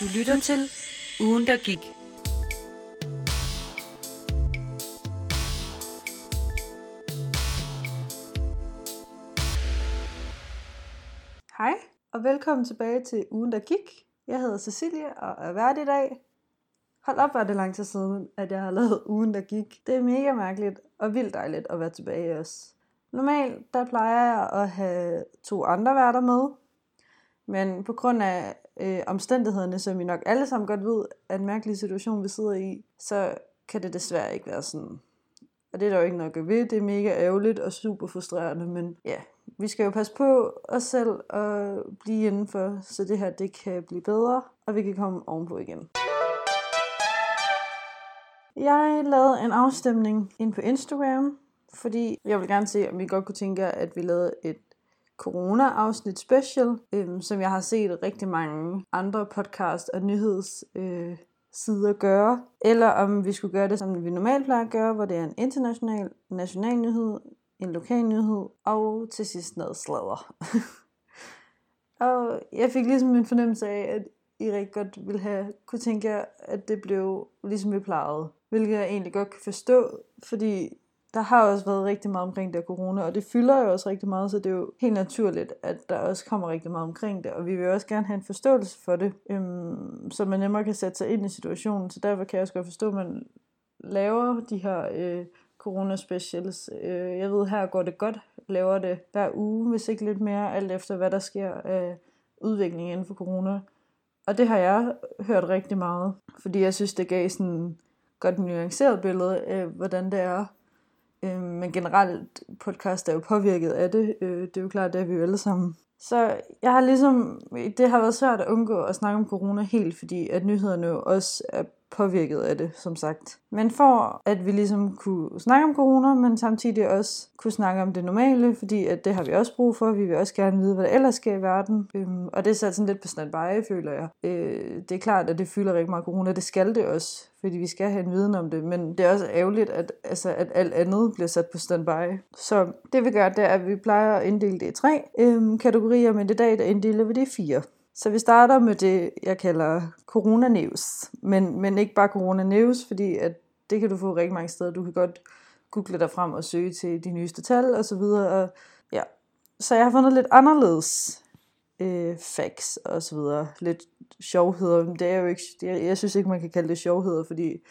Du lytter til Ugen, der gik. Hej, og velkommen tilbage til ugen, der gik. Jeg hedder Cecilie og er vært i dag. Hold op, var det lang tid siden, at jeg har lavet ugen, der gik. Det er mega mærkeligt og vildt dejligt at være tilbage også. Normalt, der plejer jeg at have to andre værter med. Men på grund af øh, omstændighederne, som vi nok alle sammen godt ved, er en mærkelig situation, vi sidder i, så kan det desværre ikke være sådan. Og det er der jo ikke nok at ved. Det er mega ærgerligt og super frustrerende, men ja, vi skal jo passe på os selv og blive indenfor, så det her det kan blive bedre, og vi kan komme ovenpå igen. Jeg lavede en afstemning ind på Instagram, fordi jeg vil gerne se, om vi godt kunne tænke at vi lavede et corona-afsnit special, øhm, som jeg har set rigtig mange andre podcast- og nyheds øh, sider gøre, eller om vi skulle gøre det, som vi normalt plejer at gøre, hvor det er en international, national nyhed, en lokal nyhed, og til sidst noget sladder. og jeg fik ligesom en fornemmelse af, at I rigtig godt ville have, kunne tænke jer, at det blev ligesom vi plejede. Hvilket jeg egentlig godt kan forstå, fordi der har også været rigtig meget omkring det corona, og det fylder jo også rigtig meget, så det er jo helt naturligt, at der også kommer rigtig meget omkring det, og vi vil også gerne have en forståelse for det, øhm, så man nemmere kan sætte sig ind i situationen, så derfor kan jeg også godt forstå, at man laver de her øh, corona specials. Øh, jeg ved, her går det godt, laver det hver uge, hvis ikke lidt mere, alt efter hvad der sker af udviklingen inden for corona. Og det har jeg hørt rigtig meget, fordi jeg synes, det gav sådan godt nuanceret billede af, hvordan det er Øh, men generelt, podcast er jo påvirket af det. Øh, det er jo klart, det er vi jo alle sammen. Så jeg har ligesom, det har været svært at undgå at snakke om corona helt, fordi at nyhederne jo også er påvirket af det, som sagt. Men for at vi ligesom kunne snakke om corona, men samtidig også kunne snakke om det normale, fordi at det har vi også brug for. Vi vil også gerne vide, hvad der ellers sker i verden. Øhm, og det er sat sådan lidt på standby, føler jeg. Øh, det er klart, at det fylder rigtig meget corona. Det skal det også, fordi vi skal have en viden om det. Men det er også ærgerligt, at, altså, at alt andet bliver sat på standby. Så det vi gør, det er, at vi plejer at inddele det i tre øhm, kategorier, men i dag der inddeler vi det i fire. Så vi starter med det, jeg kalder coronanews. Men, men ikke bare coronanews, fordi at det kan du få rigtig mange steder. Du kan godt google dig frem og søge til de nyeste tal og så videre. Og, ja. Så jeg har fundet lidt anderledes øh, facts og så videre. Lidt sjovheder. Det er jo ikke, det er, jeg synes ikke, man kan kalde det sjovheder, fordi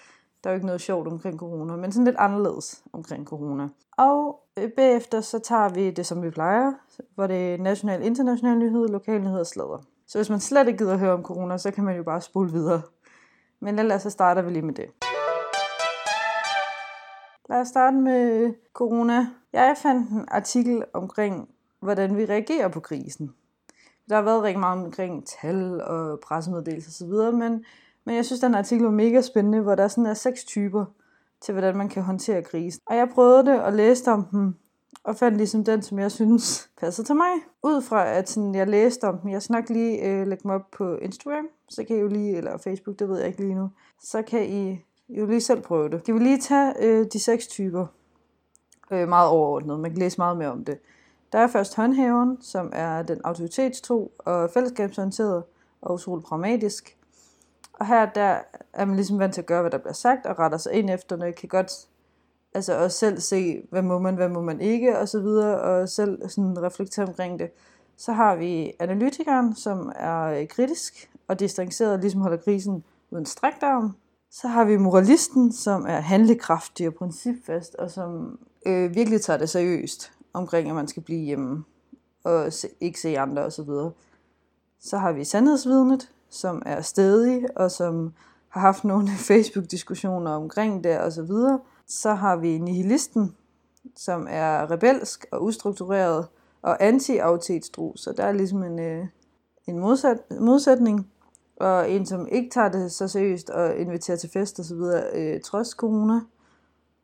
der er jo ikke noget sjovt omkring corona, men sådan lidt anderledes omkring corona. Og øh, bagefter så tager vi det, som vi plejer, hvor det er national, international nyhed, lokal nyhed og sladder. Så hvis man slet ikke gider at høre om corona, så kan man jo bare spole videre. Men ellers så starter vi lige med det. Lad os starte med corona. Jeg fandt en artikel omkring, hvordan vi reagerer på krisen. Der har været rigtig meget omkring tal og pressemeddelelser osv., men, men jeg synes, den artikel var mega spændende, hvor der sådan er seks typer til, hvordan man kan håndtere krisen. Og jeg prøvede det og læste om dem, og fandt ligesom den, som jeg synes passer til mig. Ud fra, at sådan, jeg læste om dem, jeg skal nok lige øh, lægge dem op på Instagram, så kan I jo lige, eller Facebook, det ved jeg ikke lige nu, så kan I jo lige selv prøve det. Kan vi lige tage øh, de seks typer øh, meget overordnet, man kan læse meget mere om det. Der er først håndhæveren, som er den autoritetstro og fællesskabsorienteret og utrolig pragmatisk. Og her der er man ligesom vant til at gøre, hvad der bliver sagt, og retter sig ind efter, når jeg kan godt altså også selv se, hvad må man, hvad må man ikke, og så videre, og selv sådan reflektere omkring det. Så har vi analytikeren, som er øh, kritisk og distanceret, ligesom holder krisen uden strækdarm. Så har vi moralisten, som er handlekraftig og principfast, og som øh, virkelig tager det seriøst omkring, at man skal blive hjemme og se, ikke se andre osv. Så, så har vi sandhedsvidnet, som er stedig og som har haft nogle Facebook-diskussioner omkring det og så videre. Så har vi nihilisten, som er rebelsk og ustruktureret og anti så der er ligesom en, øh, en modsat, modsætning. Og en, som ikke tager det så seriøst og inviterer til fest og så videre, øh, trods corona.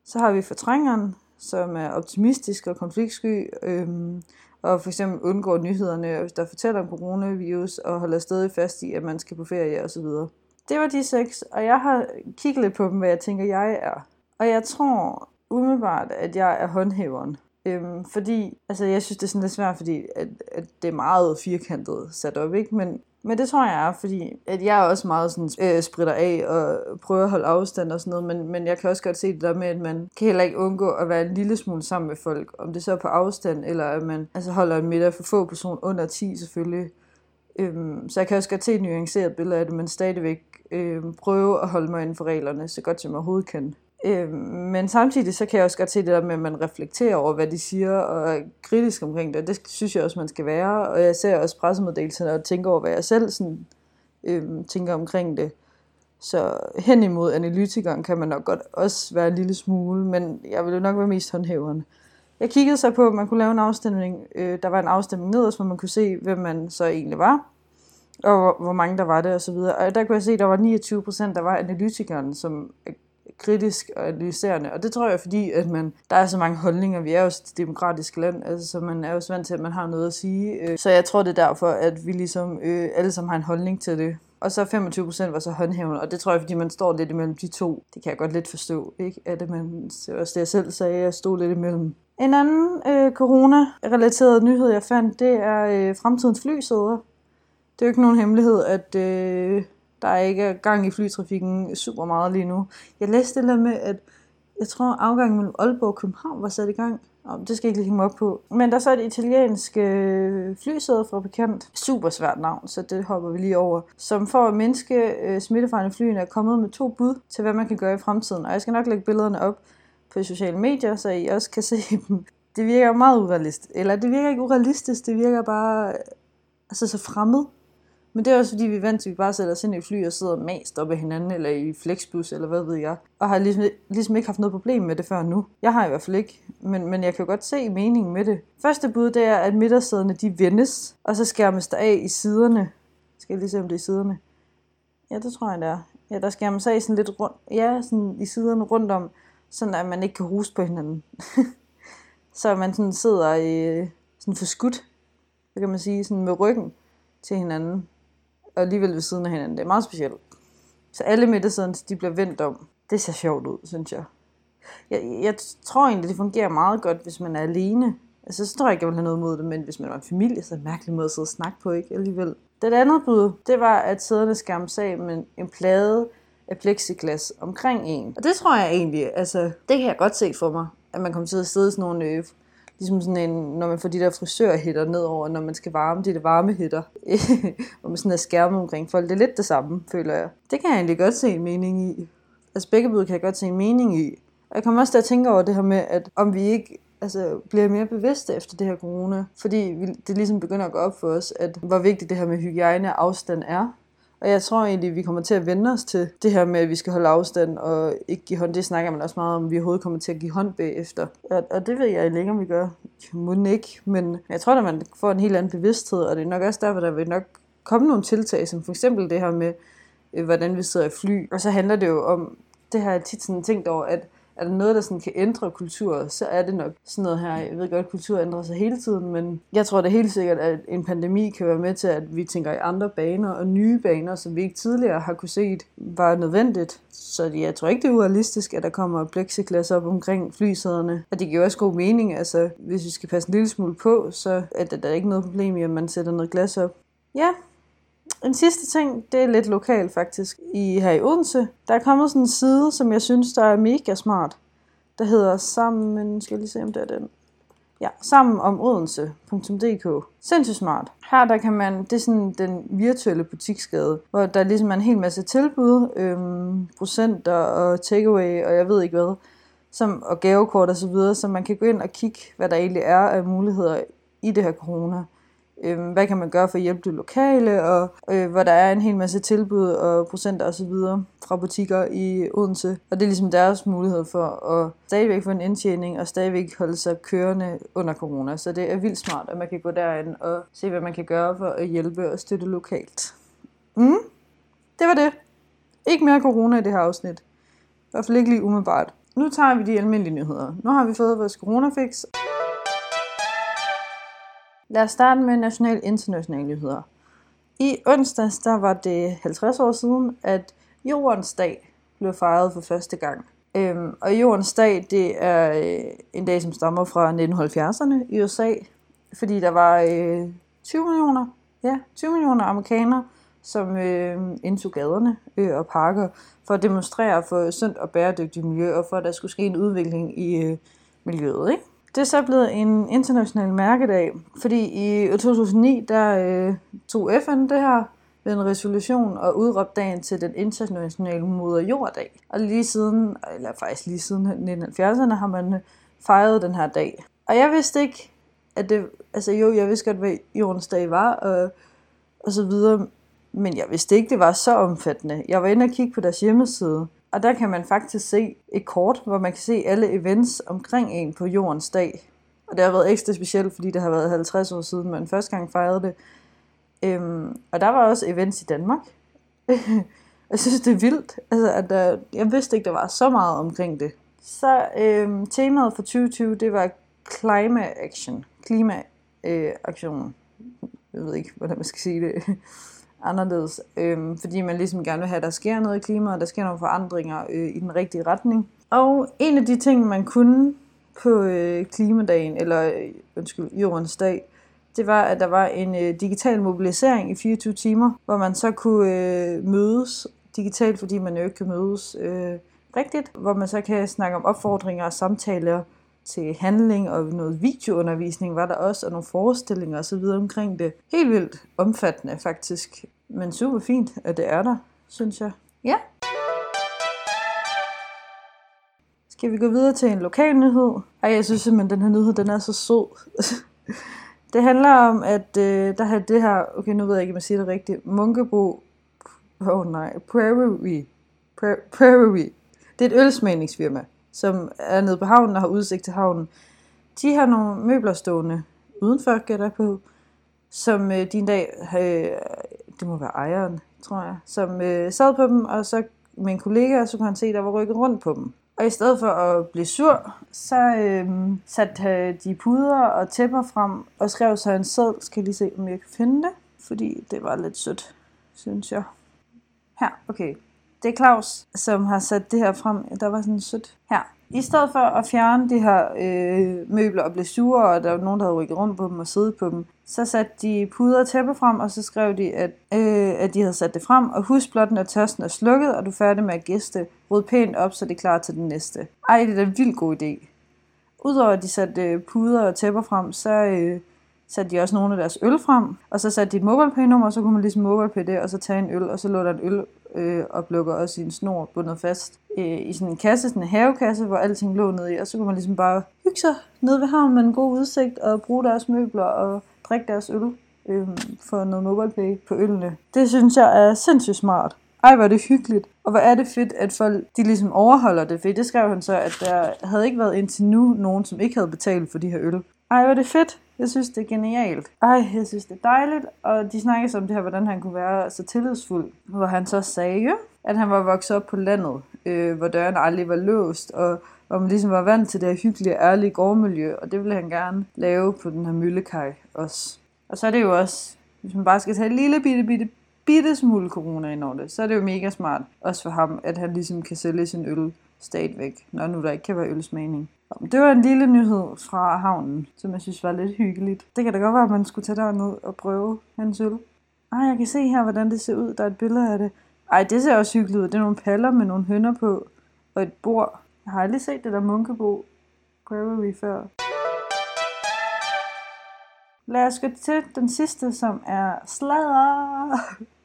Så har vi fortrængeren, som er optimistisk og konfliktsky, øhm, og for eksempel undgår nyhederne, der fortæller om coronavirus, og holder stadig fast i, at man skal på ferie og så videre. Det var de seks, og jeg har kigget lidt på dem, hvad jeg tænker, jeg er. Og jeg tror umiddelbart, at jeg er håndhæveren. Øhm, fordi, altså jeg synes, det er sådan lidt svært, fordi at, at det er meget firkantet sat op, ikke? Men, men det tror jeg er, fordi at jeg er også meget sådan, øh, spritter af og prøver at holde afstand og sådan noget, men, men jeg kan også godt se det der med, at man kan heller ikke undgå at være en lille smule sammen med folk, om det så er på afstand, eller at man altså holder en middag for få personer under 10 selvfølgelig. Øhm, så jeg kan også godt se et nuanceret billede af det, men stadigvæk øh, prøve at holde mig inden for reglerne, så godt som jeg overhovedet kan. Øh, men samtidig så kan jeg også godt se det der med, at man reflekterer over, hvad de siger, og er kritisk omkring det. Det synes jeg også, man skal være. Og jeg ser også pressemeddelelserne og tænker over, hvad jeg selv sådan, øh, tænker omkring det. Så hen imod analytikeren kan man nok godt også være en lille smule, men jeg vil jo nok være mest håndhæveren. Jeg kiggede så på, at man kunne lave en afstemning. Øh, der var en afstemning nederst, hvor man kunne se, hvem man så egentlig var, og hvor, hvor mange der var det osv. Og, og der kunne jeg se, at der var 29 procent, der var analytikeren, som kritisk og analyserende. Og det tror jeg, fordi at man, der er så mange holdninger. Vi er jo et demokratisk land, altså, så man er jo vant til, at man har noget at sige. Øh, så jeg tror, det er derfor, at vi ligesom øh, alle sammen har en holdning til det. Og så 25 procent var så håndhævende, og det tror jeg, fordi man står lidt imellem de to. Det kan jeg godt lidt forstå, ikke? At det, man, det var også det, jeg selv sagde, jeg stod lidt imellem. En anden øh, corona-relateret nyhed, jeg fandt, det er øh, fremtidens flysæder. Det er jo ikke nogen hemmelighed, at øh, der er ikke gang i flytrafikken super meget lige nu. Jeg læste det med, at jeg tror afgangen mellem Aalborg og København var sat i gang. Og det skal jeg ikke lige op på. Men der er så et italiensk øh, flysæde fra bekendt. Super svært navn, så det hopper vi lige over. Som for at mindske øh, i flyene er kommet med to bud til, hvad man kan gøre i fremtiden. Og jeg skal nok lægge billederne op på sociale medier, så I også kan se dem. Det virker meget urealistisk. Eller det virker ikke urealistisk, det virker bare altså så fremmed. Men det er også fordi, vi er vant til, at vi bare sætter os ind i fly og sidder mast op af hinanden, eller i flexbus, eller hvad ved jeg. Og har ligesom, ligesom ikke haft noget problem med det før nu. Jeg har i hvert fald ikke, men, men jeg kan godt se meningen med det. Første bud, det er, at midtersæderne de vendes, og så skærmes der af i siderne. Skal jeg lige se, om det er i siderne? Ja, det tror jeg, det er. Ja, der skærmes af sådan lidt rundt, ja, sådan i siderne rundt om, sådan at man ikke kan huske på hinanden. så man sådan sidder i sådan forskudt, så kan man sige, sådan med ryggen til hinanden og alligevel ved siden af hinanden. Det er meget specielt. Så alle midtersiden, de bliver vendt om. Det ser sjovt ud, synes jeg. Jeg, jeg tror egentlig, det fungerer meget godt, hvis man er alene. Altså, så tror jeg ikke, jeg vil have noget mod det, men hvis man var en familie, så er det en mærkelig måde at sidde og snakke på, ikke? Alligevel. Det andet bud, det var, at sæderne skærmes af med en plade af plexiglas omkring en. Og det tror jeg egentlig, altså, det kan jeg godt se for mig, at man kommer til at sidde i sådan nogle øh, ligesom sådan en, når man får de der frisørhætter nedover, når man skal varme de der varmehætter, hvor man sådan er skærme omkring folk. Det er lidt det samme, føler jeg. Det kan jeg egentlig godt se en mening i. Altså begge bud kan jeg godt se en mening i. Og jeg kommer også til at tænke over det her med, at om vi ikke altså, bliver mere bevidste efter det her corona. Fordi vi, det ligesom begynder at gå op for os, at hvor vigtigt det her med hygiejne og afstand er. Og jeg tror egentlig, vi kommer til at vende os til det her med, at vi skal holde afstand og ikke give hånd. Det snakker man også meget om, at vi overhovedet kommer til at give hånd bagefter. Og, og det ved jeg ikke, om vi gør. Må ikke, men jeg tror, at man får en helt anden bevidsthed, og det er nok også derfor, der vil nok komme nogle tiltag, som for eksempel det her med, øh, hvordan vi sidder i fly. Og så handler det jo om, det har jeg tit sådan tænkt over, at er der noget, der sådan kan ændre kultur, så er det nok sådan noget her. Jeg ved godt, at kultur ændrer sig hele tiden, men jeg tror det helt sikkert, at en pandemi kan være med til, at vi tænker i andre baner og nye baner, som vi ikke tidligere har kunne set, var nødvendigt. Så jeg tror ikke, det er urealistisk, at der kommer plexiglas op omkring flysæderne. Og det giver også god mening. Altså, hvis vi skal passe en lille smule på, så er der ikke noget problem i, at man sætter noget glas op. Ja, en sidste ting, det er lidt lokalt faktisk. I her i Odense, der er kommet sådan en side, som jeg synes, der er mega smart. Der hedder sammen, skal jeg lige se om det er den. Ja, sammen om Odense.dk. Sindssygt smart. Her der kan man, det er sådan den virtuelle butiksgade, hvor der ligesom er en hel masse tilbud, øhm, procenter og takeaway og jeg ved ikke hvad, som, og gavekort og så videre, så man kan gå ind og kigge, hvad der egentlig er af muligheder i det her corona øh, hvad kan man gøre for at hjælpe det lokale, og øh, hvor der er en hel masse tilbud og procenter osv. fra butikker i Odense. Og det er ligesom deres mulighed for at stadigvæk få en indtjening og stadigvæk holde sig kørende under corona. Så det er vildt smart, at man kan gå derind og se, hvad man kan gøre for at hjælpe og støtte lokalt. Mm, det var det. Ikke mere corona i det her afsnit. I hvert fald ikke lige umiddelbart. Nu tager vi de almindelige nyheder. Nu har vi fået vores coronafix. Lad os starte med national internationale nyheder. I onsdags der var det 50 år siden, at Jordens dag blev fejret for første gang. Øhm, og jordens dag, det er øh, en dag, som stammer fra 1970'erne i USA, fordi der var øh, 20 millioner, ja, 20 millioner amerikanere, som øh, indtog gaderne øh, og parker for at demonstrere for sundt og bæredygtigt miljø, og for at der skulle ske en udvikling i øh, miljøet. Ikke? Det er så blevet en international mærkedag, fordi i 2009, der øh, tog FN det her ved en resolution og udråbte dagen til den internationale moder jorddag. Og lige siden, eller faktisk lige siden 1970'erne, har man øh, fejret den her dag. Og jeg vidste ikke, at det, altså jo, jeg vidste godt, hvad jordens dag var, og, og så videre, men jeg vidste ikke, det var så omfattende. Jeg var inde og kigge på deres hjemmeside, og der kan man faktisk se et kort, hvor man kan se alle events omkring en på jordens dag. Og det har været ekstra specielt, fordi det har været 50 år siden, man første gang fejrede det. Øhm, og der var også events i Danmark. jeg synes, det er vildt. Altså, at der, jeg vidste ikke, der var så meget omkring det. Så øhm, temaet for 2020, det var climate action. Klimaaktionen. Øh, jeg ved ikke, hvordan man skal sige det anderledes. øh, fordi man ligesom gerne vil have, at der sker noget i klimaet, der sker nogle forandringer øh, i den rigtige retning. Og en af de ting, man kunne på øh, klimadagen, eller øh, undskyld, jordens dag, det var, at der var en øh, digital mobilisering i 24 timer, hvor man så kunne øh, mødes digitalt, fordi man jo ikke kan mødes øh, rigtigt, hvor man så kan snakke om opfordringer og samtaler til handling, og noget videoundervisning var der også, og nogle forestillinger osv. omkring det. Helt vildt omfattende faktisk, men super fint, at det er der, synes jeg. Ja. Skal vi gå videre til en lokal nyhed? Ej, jeg synes simpelthen, den her nyhed, den er så sød. Det handler om, at øh, der har det her, okay, nu ved jeg ikke, om jeg siger det rigtigt, Munkebo, oh nej, Prairie, Prairie, det er et ølsmagningsfirma, som er nede på havnen og har udsigt til havnen. De har nogle møbler stående udenfor, gætter på, som øh, din dag, øh, det må være ejeren, tror jeg, som øh, sad på dem, og så med en kollega, så kunne han se, der var rykket rundt på dem. Og i stedet for at blive sur, så øh, satte øh, de puder og tæpper frem og skrev sig en sæd. Skal lige se, om jeg kan finde det, fordi det var lidt sødt, synes jeg. Her, okay. Det er Claus, som har sat det her frem. Der var sådan sødt. Her. I stedet for at fjerne de her øh, møbler og blive sure, og der var nogen, der havde rykket rundt på dem og siddet på dem, så satte de puder og tæppe frem, og så skrev de, at, øh, at de havde sat det frem. Og husk blot, når tørsten er slukket, og du er færdig med at gæste, ryd pænt op, så det er klar til den næste. Ej, det er en vild god idé. Udover at de satte øh, puder og tæpper frem, så øh, satte de også nogle af deres øl frem, og så satte de et MobilePay-nummer, og så kunne man ligesom MobilePay det, og så tage en øl, og så lå der en øl øh, oplukker også i en snor bundet fast øh, i sådan en kasse, sådan en havekasse, hvor alting lå nede i, og så kunne man ligesom bare hygge sig nede ved havnen med en god udsigt og bruge deres møbler og drikke deres øl øh, for noget MobilePay på ølene. Det synes jeg er sindssygt smart. Ej, hvor er det hyggeligt. Og hvor er det fedt, at folk de ligesom overholder det. For det skrev han så, at der havde ikke været indtil nu nogen, som ikke havde betalt for de her øl. Ej, hvor er det fedt. Jeg synes, det er genialt. Ej, jeg synes, det er dejligt. Og de snakkede om det her, hvordan han kunne være så tillidsfuld. Hvor han så sagde, at han var vokset op på landet, øh, hvor døren aldrig var låst, og hvor man ligesom var vant til det her hyggelige, ærlige gårdmiljø, og det ville han gerne lave på den her møllekaj også. Og så er det jo også, hvis man bare skal tage en lille bitte, bitte, bitte smule corona ind over det, så er det jo mega smart, også for ham, at han ligesom kan sælge sin øl stadigvæk, når nu der ikke kan være ølsmagning. Det var en lille nyhed fra havnen, som jeg synes var lidt hyggeligt. Det kan da godt være, at man skulle tage derned og prøve hans øl. Ej, jeg kan se her, hvordan det ser ud. Der er et billede af det. Ej, det ser også hyggeligt ud. Det er nogle paller med nogle hønder på og et bord. Jeg har aldrig set det der munkebo Brewery før. Lad os gå til den sidste, som er sladder.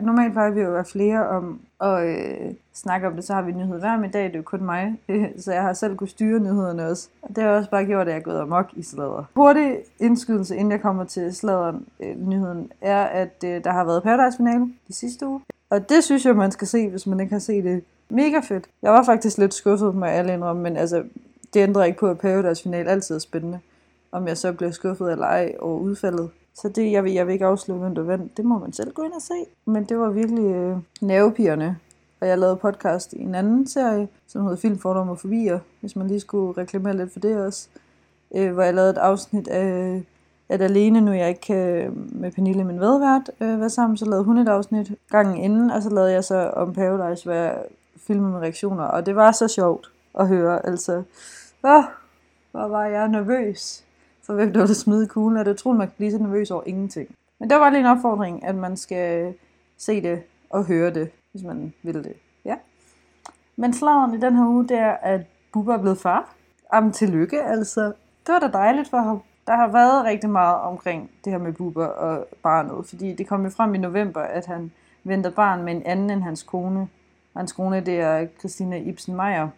Normalt plejer vi jo at være flere om at øh, snakke om det, så har vi nyhed hver med dag, det er jo kun mig, øh, så jeg har selv kunnet styre nyhederne også. Og det har også bare gjort, at jeg er gået amok i sladder. Hurtig indskydelse, inden jeg kommer til sladderen, øh, nyheden, er, at øh, der har været Paradise-finale de sidste uge. Og det synes jeg, man skal se, hvis man ikke har set det. Mega fedt. Jeg var faktisk lidt skuffet med alle indrømme, men altså, det ændrer ikke på, at Paradise-finale altid er spændende. Om jeg så bliver skuffet eller ej over udfaldet. Så det, jeg vil, jeg vil ikke afsløre, hvem der vandt. Det må man selv gå ind og se. Men det var virkelig øh, nervepigerne. Og jeg lavede podcast i en anden serie, som hedder Filmfordom og Fobier, hvis man lige skulle reklamere lidt for det også. Øh, hvor jeg lavede et afsnit af, at alene, nu jeg ikke kan øh, med Pernille, min vedvært, øh, være sammen, så lavede hun et afsnit gangen inden, og så lavede jeg så om Paradise, hvor jeg med reaktioner, og det var så sjovt at høre. Altså, hvor, hvor var jeg nervøs for, hvem der vil smide kuglen, og det tror man kan blive så nervøs over ingenting. Men det var lige en opfordring, at man skal se det og høre det, hvis man vil det. Ja. Men slagen i den her uge, det er, at Bubba er blevet far. Jamen, tillykke, altså. Det var da dejligt for ham. Der har været rigtig meget omkring det her med Bubba og barnet, fordi det kom jo frem i november, at han venter barn med en anden end hans kone. Hans kone, det er Christina Ibsen Meyer.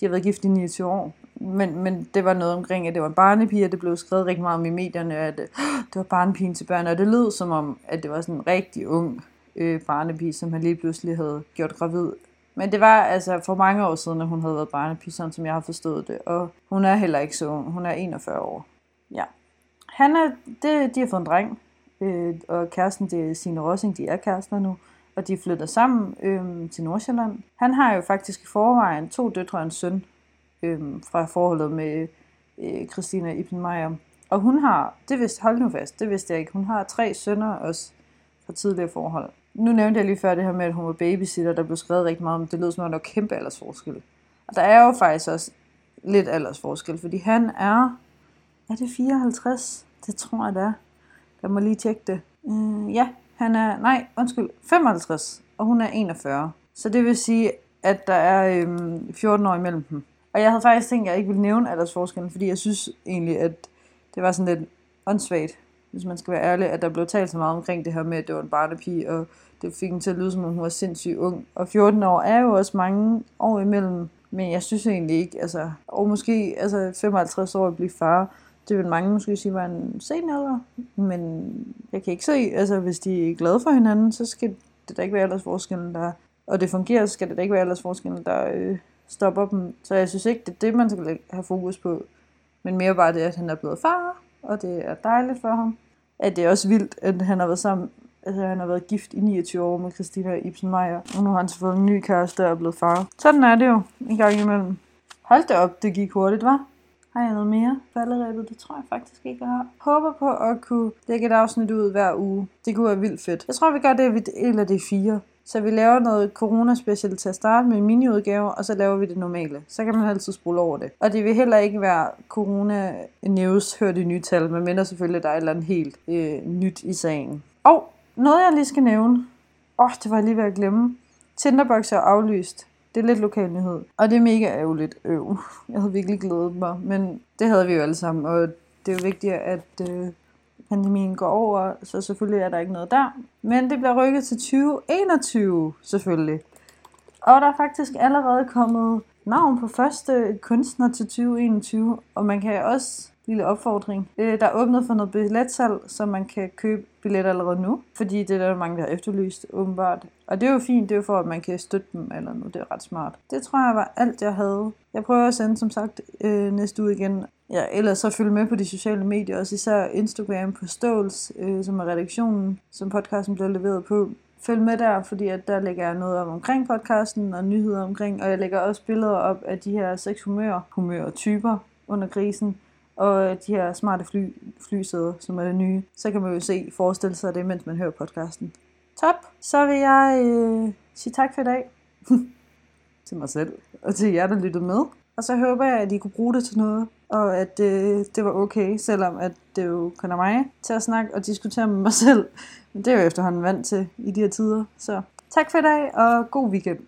De har været gift i 29 år. Men, men det var noget omkring, at det var en barnepige, og det blev skrevet rigtig meget om i medierne, at øh, det var barnepigen til børn, og det lød som om, at det var sådan en rigtig ung øh, barnepige, som han lige pludselig havde gjort gravid. Men det var altså for mange år siden, at hun havde været barnepige, sådan som jeg har forstået det. Og hun er heller ikke så ung. Hun er 41 år. Ja. Han er, det, de har fået en dreng, øh, og kæresten, det er Signe Rossing, de er kærester nu, og de flytter sammen øh, til Nordsjælland. Han har jo faktisk i forvejen to døtre og en søn øh, fra forholdet med øh, Christina Ibenmeier. Og hun har, det vidste, hold nu fast, det vidste jeg ikke, hun har tre sønner også fra tidligere forhold. Nu nævnte jeg lige før det her med, at hun var babysitter, der blev skrevet rigtig meget om, det lød som om, der var kæmpe aldersforskel. Og der er jo faktisk også lidt aldersforskel, fordi han er, er det 54? Det tror jeg, det er. Jeg må lige tjekke det. Mm, ja, han er, nej, undskyld, 55, og hun er 41. Så det vil sige, at der er øhm, 14 år imellem dem. Og jeg havde faktisk tænkt, at jeg ikke ville nævne aldersforskellen, fordi jeg synes egentlig, at det var sådan lidt åndssvagt, hvis man skal være ærlig, at der blev talt så meget omkring det her med, at det var en barnepige, og det fik hende til at lyde, som om hun var sindssygt ung. Og 14 år er jo også mange år imellem, men jeg synes egentlig ikke, altså, og måske altså 55 år at blive far, det vil mange måske sige var en sen alder, men jeg kan ikke se, altså hvis de er glade for hinanden, så skal det da ikke være aldersforskellen, der, og det fungerer, så skal det da ikke være aldersforskellen, der øh, stopper dem. Så jeg synes ikke, det er det, man skal have fokus på, men mere bare det, at han er blevet far, og det er dejligt for ham. At det er også vildt, at han har været sammen Altså, han har været gift i 29 år med Christina Ibsen Meyer. og nu har han selvfølgelig en ny kæreste og er blevet far. Sådan er det jo en gang imellem. Hold det op, det gik hurtigt, var. Har jeg noget mere falderæbet? Det tror jeg faktisk ikke, jeg har. Håber på at kunne lægge et afsnit ud hver uge. Det kunne være vildt fedt. Jeg tror, vi gør det, vi eller det fire. Så vi laver noget corona-special til at starte med en miniudgave, og så laver vi det normale. Så kan man altid spole over det. Og det vil heller ikke være corona-news, hørt de nye tal, men mindre selvfølgelig, der er et eller andet helt øh, nyt i sagen. Og noget, jeg lige skal nævne. Åh, oh, det var jeg lige ved at glemme. Tinderbox er aflyst. Det er lidt lokal nyhed. Og det er mega ærgerligt. Øv. Jeg havde virkelig glædet mig. Men det havde vi jo alle sammen. Og det er jo vigtigt, at øh, pandemien går over. Så selvfølgelig er der ikke noget der. Men det bliver rykket til 2021 selvfølgelig. Og der er faktisk allerede kommet navn på første kunstner til 2021. Og man kan også lille opfordring. Øh, der er åbnet for noget billetsalg, så man kan købe billetter allerede nu, fordi det er der mange, der har efterlyst, åbenbart. Og det er jo fint, det er jo for, at man kan støtte dem eller noget. Det er ret smart. Det tror jeg var alt, jeg havde. Jeg prøver at sende, som sagt, øh, næste uge igen. Ja, ellers så følg med på de sociale medier, også især Instagram på Ståls, øh, som er redaktionen, som podcasten bliver leveret på. Følg med der, fordi at der lægger jeg noget om omkring podcasten og nyheder omkring, og jeg lægger også billeder op af de her seks humør, humør-typer under krisen, og de her smarte fly, flysæder, som er det nye, så kan man jo se, forestille sig det, mens man hører podcasten. Top! Så vil jeg øh, sige tak for i dag. til mig selv, og til jer, der lyttede med. Og så håber jeg, at I kunne bruge det til noget, og at øh, det var okay, selvom at det jo kun er mig til at snakke og diskutere med mig selv. Men det er jo efterhånden vant til i de her tider. Så tak for i dag, og god weekend.